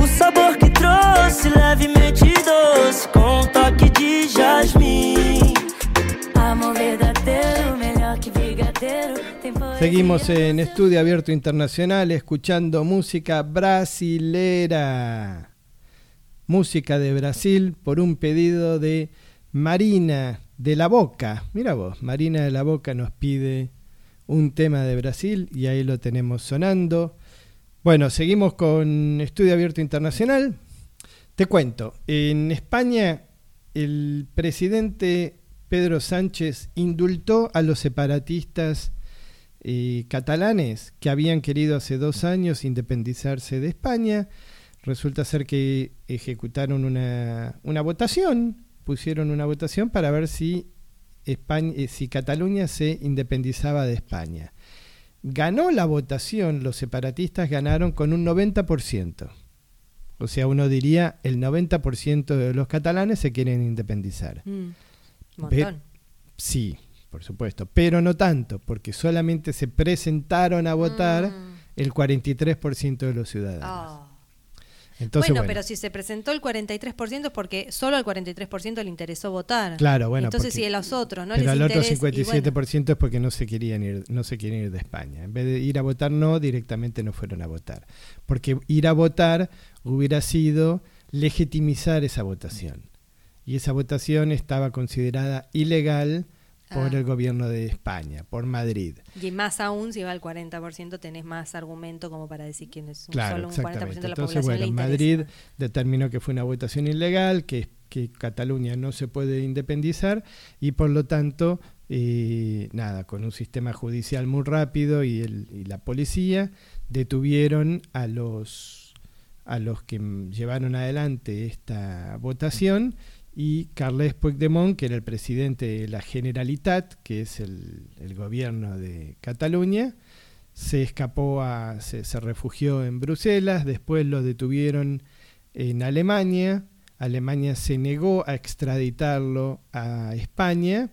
O sabor que trouxe, levemente doce, com um toque de jasmim. Amor verdadeiro, melhor que brigadeiro. Seguimos en Estudio Abierto Internacional escuchando música brasilera. Música de Brasil por un pedido de Marina de la Boca. Mira vos, Marina de la Boca nos pide un tema de Brasil y ahí lo tenemos sonando. Bueno, seguimos con Estudio Abierto Internacional. Te cuento, en España el presidente Pedro Sánchez indultó a los separatistas eh, catalanes que habían querido hace dos años independizarse de España. Resulta ser que ejecutaron una, una votación, pusieron una votación para ver si, España, eh, si Cataluña se independizaba de España. Ganó la votación, los separatistas ganaron con un 90%. O sea, uno diría el 90% de los catalanes se quieren independizar. Mm, montón. Sí, por supuesto, pero no tanto, porque solamente se presentaron a votar Mm. el 43% de los ciudadanos. Ah. Entonces, bueno, bueno, pero si se presentó el 43% es porque solo al 43% le interesó votar. Claro, bueno, Entonces, porque- si a los otros no pero les al otro interesa. y 57% es porque no se querían ir, no se quieren ir de España. En vez de ir a votar no, directamente no fueron a votar, porque ir a votar hubiera sido legitimizar esa votación. Y esa votación estaba considerada ilegal por Ah. el gobierno de España, por Madrid. y más aún, si va al 40%, tenés más argumento como para decir quién es un- Claro, solo un 40% exactamente. de la Entonces, población bueno, le Madrid determinó que fue una votación ilegal, que, que Cataluña no se puede independizar y por lo tanto, eh, nada, con un sistema judicial muy rápido y, el- y la policía detuvieron a los, a los que llevaron adelante esta votación y Carles Puigdemont, que era el presidente de la Generalitat, que es el, gobierno de Cataluña, se escapó a, se, se refugió en Bruselas, después lo detuvieron en Alemania, Alemania se negó a extraditarlo a España,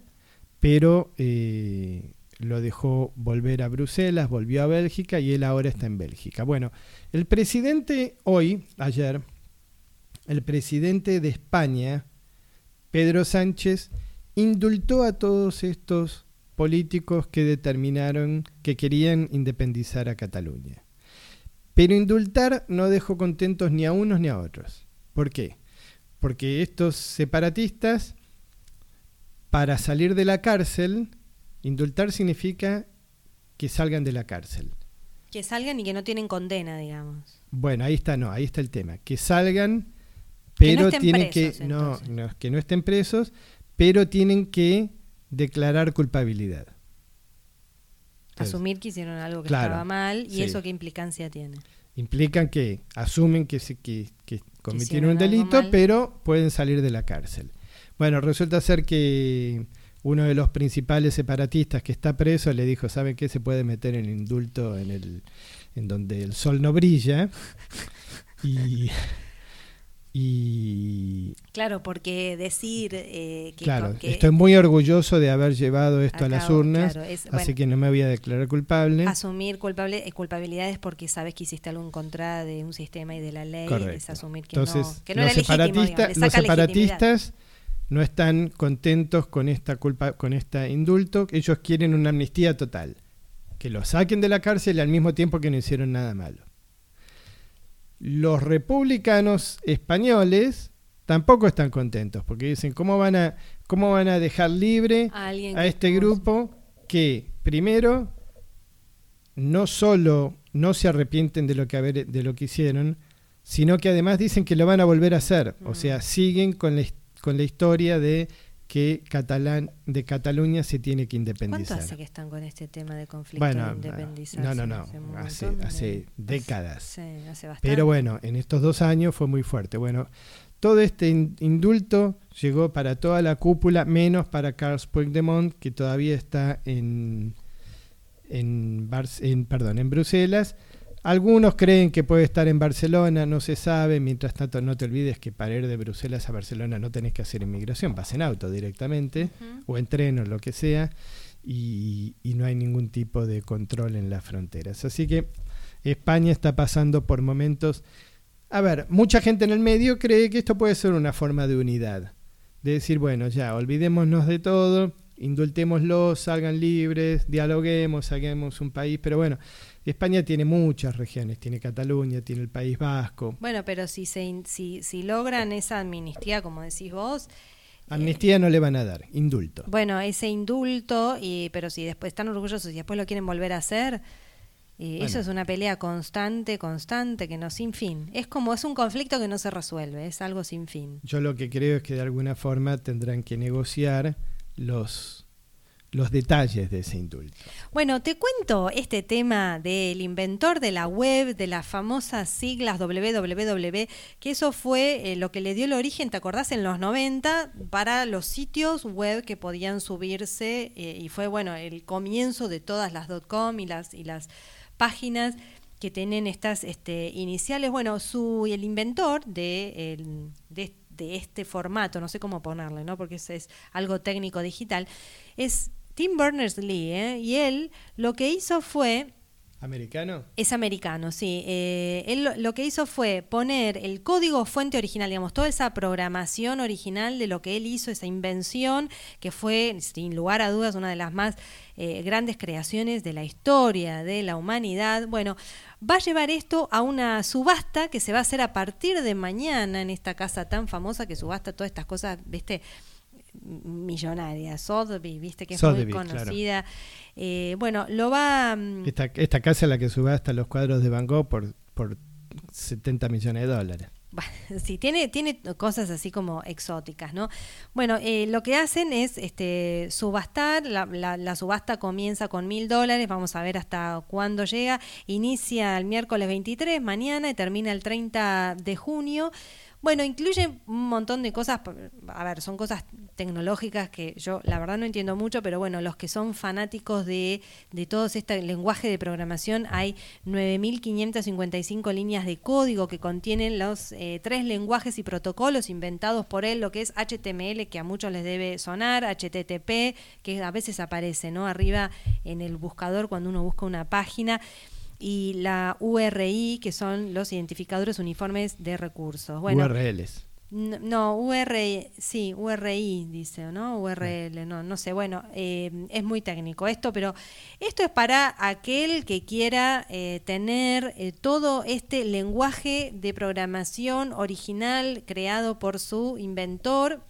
pero eh, lo dejó volver a Bruselas, volvió a Bélgica y él ahora está en Bélgica. Bueno, el presidente hoy, ayer, el presidente de España, Pedro Sánchez, indultó a todos estos políticos que determinaron que querían independizar a Cataluña. Pero indultar no dejó contentos ni a unos ni a otros. ¿Por qué? Porque estos separatistas, para salir de la cárcel, indultar significa que salgan de la cárcel. Que salgan y que no tienen condena, digamos. Bueno, ahí está, no, ahí está el tema. Que salgan, Que no pero tienen presos, que, no, no, que no estén presos, pero tienen que declarar culpabilidad. Entonces, Asumir que hicieron algo que claro, estaba mal y sí. eso qué implicancia tiene. implican que asumen que, se- que, que cometieron un delito, pero pueden salir de la cárcel. Bueno, resulta ser que uno de los principales separatistas que está preso le dijo, ¿saben qué? Se puede meter el indulto en el en donde el sol no brilla. Y, y Claro, porque decir eh, que, claro, que estoy muy orgulloso de haber llevado esto a las urnas, claro, es- así bueno. que no me voy a declarar culpable. asumir culpable, eh, culpabilidades porque sabes que hiciste algo en contra de un sistema y de la ley, es asumir que Entonces, no, que no los, era digamos, los separatistas no están contentos con esta culpa, con este indulto. Ellos quieren una amnistía total, que lo saquen de la cárcel al mismo tiempo que no hicieron nada malo. Los republicanos españoles tampoco están contentos, porque dicen cómo van a cómo van a dejar libre A este grupo que primero no solo no se arrepienten de lo que haber- de lo que hicieron, sino que además dicen que lo van a volver a hacer. O sea, siguen con la, con la historia de que Catalán, de Cataluña se tiene que ¿Cuánto independizar. hace que están con este tema de conflicto Bueno, de independizarse? no, no, no, hace- hace décadas. Sí, hace bastante. Pero bueno, en estos dos años fue muy fuerte. Bueno, todo este in- indulto llegó para toda la cúpula, menos para Carles Puigdemont, que todavía está en, en, Bar- en, perdón, en Bruselas. Algunos creen que puede estar en Barcelona, no se sabe. Mientras tanto, no te olvides que para ir de Bruselas a Barcelona no tenés que hacer inmigración, vas en auto directamente, o en tren o lo que sea, y, y no hay ningún tipo de control en las fronteras. Así que España está pasando por momentos... A ver, mucha gente en el medio cree que esto puede ser una forma de unidad. De decir, bueno, ya, olvidémonos de todo, indultémoslos, salgan libres, dialoguemos, hagamos un país. Pero bueno, España tiene muchas regiones, tiene Cataluña, tiene el País Vasco. Bueno, pero si, se, si, si logran esa amnistía, como decís vos, Amnistía no le van a dar, indulto. bueno, ese indulto, y, pero si después están orgullosos y después lo quieren volver a hacer, Bueno. eso es una pelea constante, constante, que no sin fin. Es como, es un conflicto que no se resuelve, es algo sin fin. Yo lo que creo es que de alguna forma tendrán que negociar los, los detalles de ese indulto. Bueno, te cuento este tema del inventor de la web, de las famosas siglas www, que eso fue eh, lo que le dio el origen, ¿te acordás? En los 90 para los sitios web que podían subirse eh, y fue, bueno, el comienzo de todas las .com y las, y las páginas que tienen estas este, iniciales. Bueno, su, el inventor de, el- de, de este formato, no sé cómo ponerle, ¿no? Porque es, es algo técnico digital, es Tim Berners-Lee, ¿eh? y él lo que hizo fue ¿Americano? es americano, sí. Eh, él lo, lo que hizo fue poner el código fuente original, digamos, toda esa programación original de lo que él hizo, esa invención, que fue, sin lugar a dudas, una de las más eh, grandes creaciones de la historia de la humanidad. Bueno, va a llevar esto a una subasta que se va a hacer a partir de mañana en esta casa tan famosa que subasta todas estas cosas, ¿viste? millonaria, Sotheby, viste que es Sotheby, muy claro. conocida. Eh, bueno, lo va mm, Esta, esta casa es la que subasta los cuadros de Van Gogh por, por 70 millones de dólares. Sí, tiene, tiene cosas así como exóticas, ¿no? Bueno, eh, lo que hacen es este, subastar, la, la- la subasta comienza con mil dólares, vamos a ver hasta cuándo llega, inicia el miércoles 23, mañana, y termina el 30 de junio. Bueno, incluye un montón de cosas, a ver, son cosas tecnológicas que yo la verdad no entiendo mucho, pero bueno, los que son fanáticos de, de todo este lenguaje de programación, hay 9.555 líneas de código que contienen los eh, tres lenguajes y protocolos inventados por él, lo que es HTML, que a muchos les debe sonar, HTTP, que a veces aparece, ¿no? Arriba en el buscador cuando uno busca una página y la URI, que son los identificadores uniformes de recursos. Bueno, URLs. No, URI, sí, URI dice, ¿no? URL, no, no sé, bueno, eh, es muy técnico esto, pero esto es para aquel que quiera eh, tener eh, todo este lenguaje de programación original creado por su inventor.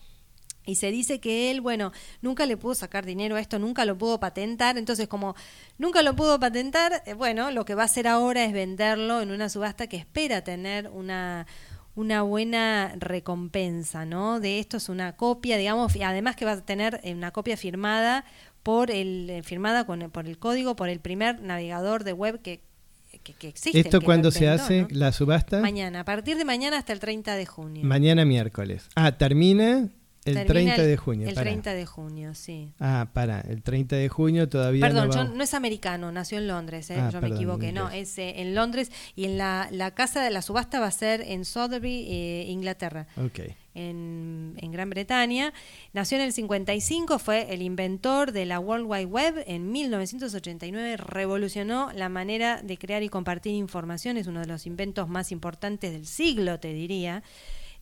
Y se dice que él, bueno, nunca le pudo sacar dinero a esto, nunca lo pudo patentar. Entonces, como nunca lo pudo patentar, eh, bueno, lo que va a hacer ahora es venderlo en una subasta que espera tener una, una buena recompensa, ¿no? De esto es una copia, digamos, y además que va a tener eh, una copia firmada por el, eh, firmada con, el- por el código, por el primer navegador de web que, que, que existe. ¿Esto que cuándo se hace? ¿no? ¿La subasta? Mañana, a partir de mañana hasta el 30 de junio. Mañana miércoles. Ah, termina el Termina 30 el- de junio. El pará. 30 de junio, sí. Ah, para, el 30 de junio todavía Perdón, no yo no es americano, nació en Londres, ¿eh? Ah, yo me perdón, equivoqué. No, es eh, en Londres y en la, la casa de la subasta va a ser en Sotheby, eh, Inglaterra. Ok. En, en Gran Bretaña. Nació en el 55, fue el inventor de la World Wide Web. En 1989 revolucionó la manera de crear y compartir información. Es uno de los inventos más importantes del siglo, te diría.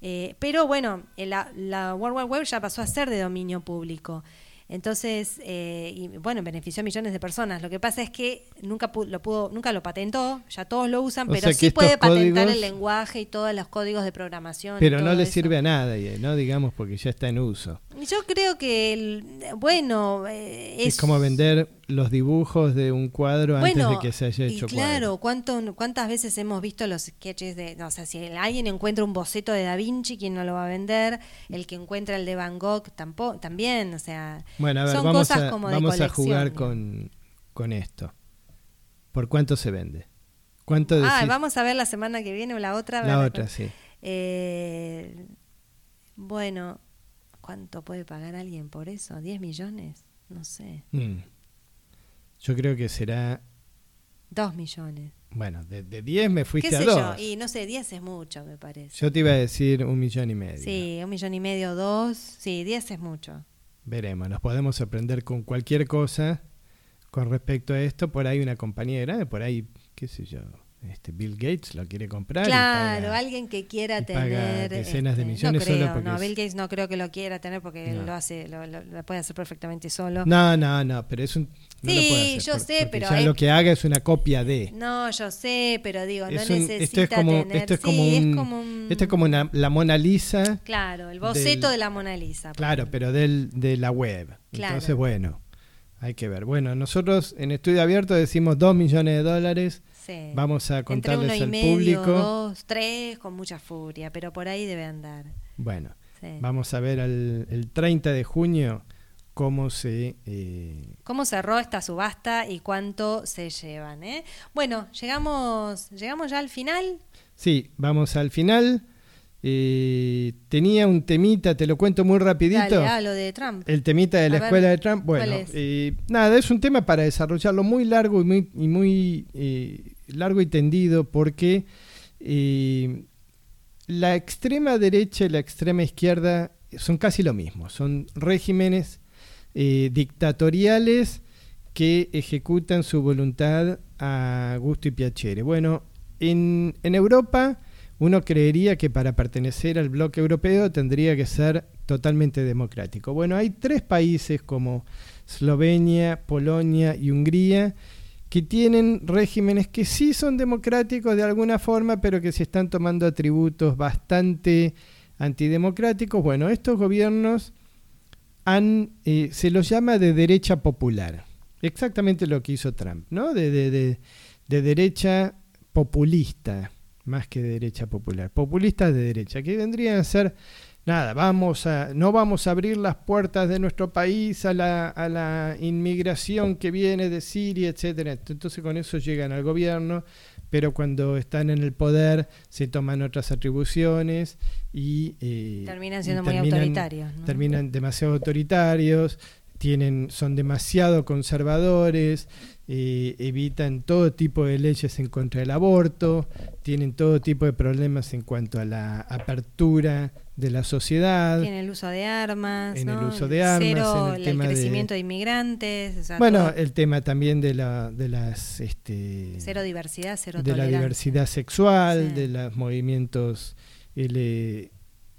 Eh, pero bueno, eh, la, la World Wide Web ya pasó a ser de dominio público. Entonces, eh, y bueno, benefició a millones de personas. Lo que pasa es que nunca pu- lo pudo, nunca lo patentó, ya todos lo usan, O pero sí puede patentar códigos- el lenguaje y todos los códigos de programación. Pero no le eso. sirve a nada, ¿no? Digamos, porque ya está en uso. Yo creo que, el, bueno, eh, Es, es, como vender los dibujos de un cuadro antes de que se haya y hecho claro, cuadro. ¿cuánto, ¿cuántas veces hemos visto los sketches de, no, o sea, si alguien encuentra un boceto de Da Vinci, ¿quién no lo va a vender? El que encuentra el de Van Gogh tampoco, también, o sea, Bueno, a ver, son vamos, cosas a, como de vamos a jugar con, con esto. ¿Por cuánto se vende? ¿Cuánto Ah, decís? vamos a ver la semana que viene o la otra. La otra, sí. Eh, bueno, ¿cuánto puede pagar alguien por eso? ¿10 millones? No sé. Mm. Yo creo que será Dos millones. Bueno, de, de 10 me ¿Qué fuiste a sé 2. yo? Y no sé, 10 es mucho, me parece. Yo te iba a decir un millón y medio. Sí, un millón y medio, dos. Sí, 10 es mucho. Veremos, nos podemos sorprender con cualquier cosa con respecto a esto. Por ahí una compañía grande, por ahí, qué sé yo, este Bill Gates lo quiere comprar. Claro, paga- alguien que quiera tener. decenas de este, millones no solo creo, porque no, Bill Gates no creo que lo quiera tener porque No. lo hace, lo, lo- lo puede hacer perfectamente solo. No, no, no, pero es un. No lo Sí, puede hacer, yo por- sé, pero Ya es- lo que haga es una copia de. No, yo sé, pero digo, Es no un- necesita esto es como, tener. esto es sí, como un, es como un- esto es como una- la Mona Lisa, Claro, el boceto del- de la Mona Lisa. claro, ejemplo. pero del, de la web. Claro. Entonces, bueno, hay que ver. Bueno, nosotros en Estudio Abierto decimos 2 millones de dólares. Sí. Vamos a Entre uno contarles y al medio, público. dos, tres, con mucha furia, pero por ahí debe andar. Bueno, Sí. vamos a ver al- el 30 de junio cómo se... eh, ¿Cómo cerró esta subasta y cuánto se llevan? eh? Bueno, llegamos, llegamos ya al final. Sí, vamos al final. Eh, tenía un temita, te lo cuento muy rapidito. Dale, ah, lo de Trump. El temita de la A ver, escuela de Trump, ¿cuál bueno, es? eh, nada, es un tema para desarrollarlo muy largo y muy, y muy eh, largo y tendido porque la extrema derecha y la extrema izquierda son casi lo mismo, son regímenes eh, dictatoriales que ejecutan su voluntad a gusto y piacere. Bueno, en, en Europa uno creería que para pertenecer al bloque europeo tendría que ser totalmente democrático. Bueno, hay tres países como Eslovenia, Polonia y Hungría que tienen regímenes que sí son democráticos de alguna forma, pero que se están tomando atributos bastante antidemocráticos. Bueno, estos gobiernos eh, se los llama de derecha popular. Exactamente lo que hizo Trump, ¿no? De, de- de- de derecha populista, más que de derecha popular. Populistas de derecha, que vendrían a ser, nada, vamos a, no vamos a abrir las puertas de nuestro país a la, a la inmigración que viene de Siria, etcétera. Entonces con eso llegan al gobierno, pero cuando están en el poder se toman otras atribuciones y eh, Terminan y siendo muy autoritarios. ¿no? terminan demasiado autoritarios, tienen, son demasiado conservadores, eh, evitan todo tipo de leyes en contra del aborto, tienen todo tipo de problemas en cuanto a la apertura de la sociedad. En el uso de armas. En el uso de armas, Cero, en el el tema de- crecimiento de, inmigrantes. o sea, Bueno, todo- el tema también de, la, de las... Este, cero diversidad, cero de la diversidad sexual, Sí. de los movimientos L,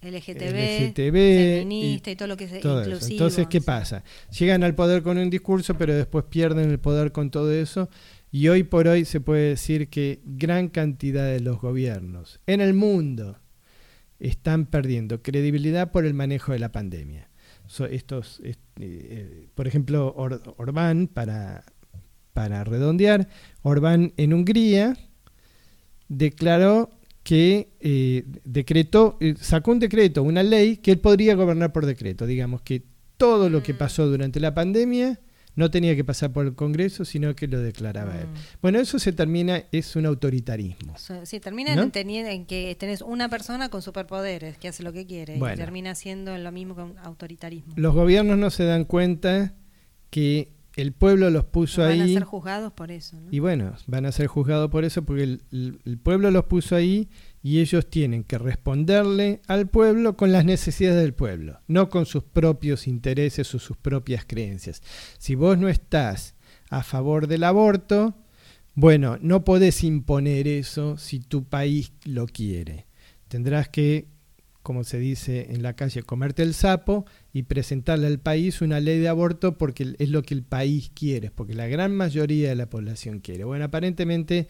LGTB, LGTB feminista y, todo lo que es todo eso. Entonces, ¿qué pasa? Llegan al poder con un discurso, pero después pierden el poder con todo eso. Y hoy por hoy se puede decir que gran cantidad de los gobiernos en el mundo están perdiendo credibilidad por el manejo de la pandemia. So- estos, est- eh, por ejemplo, Or- Orbán, para, para redondear, Orbán en Hungría declaró que eh, decretó, eh, sacó un decreto, una ley que él podría gobernar por decreto. Digamos que todo lo que Mm. pasó durante la pandemia no tenía que pasar por el Congreso, sino que lo declaraba él. Mm. Bueno, eso se termina, es un autoritarismo. Sí, termina ¿No? en, en que tenés una persona con superpoderes que hace lo que quiere Bueno. y termina siendo lo mismo que un autoritarismo. Los gobiernos no se dan cuenta que el pueblo los puso Van ahí. a ser juzgados por eso. ¿no? Y bueno, van a ser juzgados por eso porque el, el- el pueblo los puso ahí y ellos tienen que responderle al pueblo con las necesidades del pueblo, no con sus propios intereses o sus propias creencias. Si vos no estás a favor del aborto, bueno, no podés imponer eso si tu país lo quiere. Tendrás que, como se dice en la calle, comerte el sapo y presentarle al país una ley de aborto porque es lo que el país quiere, porque la gran mayoría de la población quiere. Bueno, aparentemente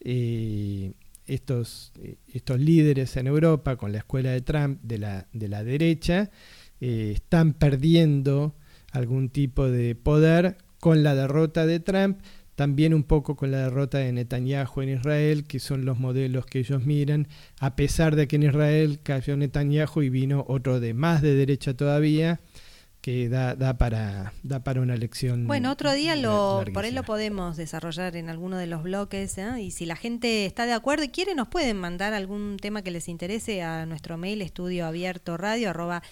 eh, estos, eh, estos líderes en Europa con la escuela de Trump de la, de la derecha eh, están perdiendo algún tipo de poder con la derrota de Trump, también un poco con la derrota de Netanyahu en Israel, que son los modelos que ellos miran, a pesar de que en Israel cayó Netanyahu y vino otro de más de derecha todavía, que da, da, para, da para una lección. Bueno, otro día lo, larguísima. por ahí lo podemos desarrollar en alguno de los bloques. ¿eh? Y si la gente está de acuerdo y quiere, nos pueden mandar algún tema que les interese a nuestro mail estudioabiertoradio arroba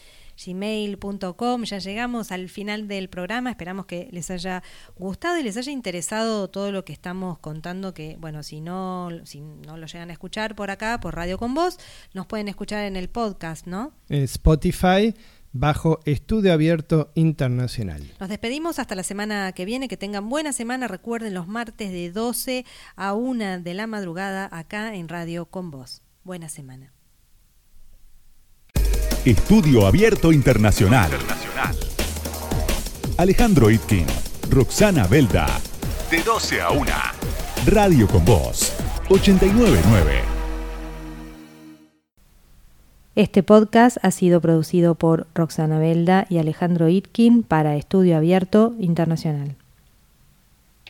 gmail.com. Ya llegamos al final del programa. Esperamos que les haya gustado y les haya interesado todo lo que estamos contando. Que, bueno, si no, si no lo llegan a escuchar por acá, por Radio con Voz, nos pueden escuchar en el podcast, ¿no? Spotify bajo Estudio Abierto Internacional. Nos despedimos hasta la semana que viene. Que tengan buena semana. Recuerden los martes de 12 a 1 de la madrugada acá en Radio con Voz. Buena semana. Estudio Abierto Internacional. Alejandro Itkin, Roxana Belda. De 12 a 1. Radio con Voz. 899. Este podcast ha sido producido por Roxana Belda y Alejandro Itkin para Estudio Abierto Internacional.